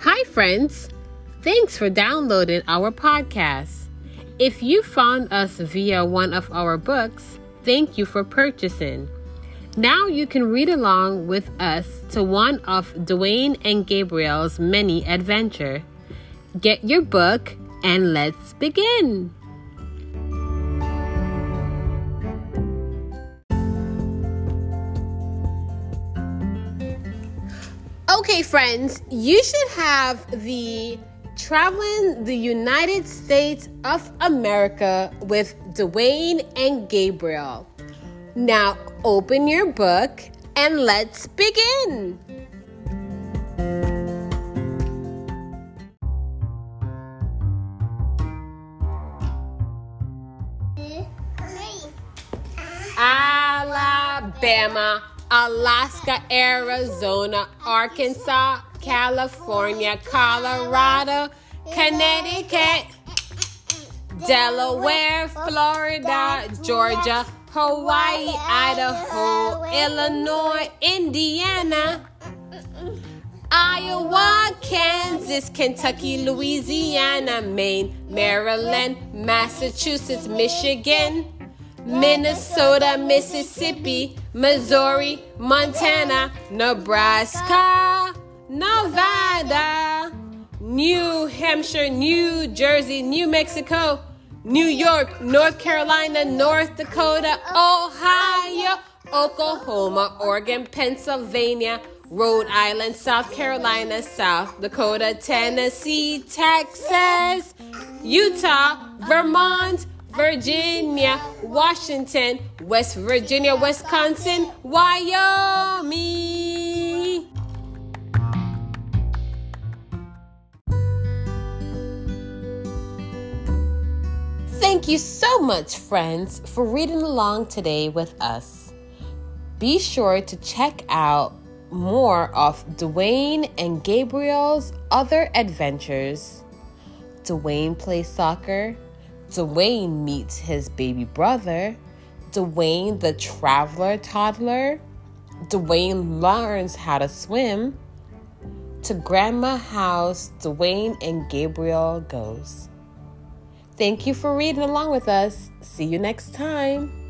Hi, friends. Thanks for downloading our podcast. If you found us via one of our books, thank you for purchasing. Now you can read along with us to one of Dwayne and Gabriel's many adventure. Get your book and let's begin. Okay, friends, you should have the Traveling the United States of America with Dwayne and Gabriel. Now open your book and let's begin. Alabama, Alaska, Arizona, Arkansas, California, Colorado, Connecticut, Delaware, Florida, Georgia, Hawaii, Idaho, Illinois, Indiana, Iowa, Kansas, Kentucky, Louisiana, Maine, Maryland, Massachusetts, Michigan, Minnesota, Mississippi, Missouri, Montana, Nebraska, Nevada, New Hampshire, New Jersey, New Mexico, New York, North Carolina, North Dakota, Ohio, Oklahoma, Oregon, Pennsylvania, Rhode Island, South Carolina, South Dakota, Tennessee, Texas, Utah, Vermont, Virginia, Washington, West Virginia, Wisconsin, Wyoming. Thank you so much, friends, for reading along today with us. Be sure to check out more of Dwayne and Gabriel's other adventures. Dwayne plays soccer Dwayne meets his baby brother, Dwayne the traveler toddler, Dwayne learns how to swim, to Grandma House, Dwayne and Gabriel goes. Thank you for reading along with us. See you next time.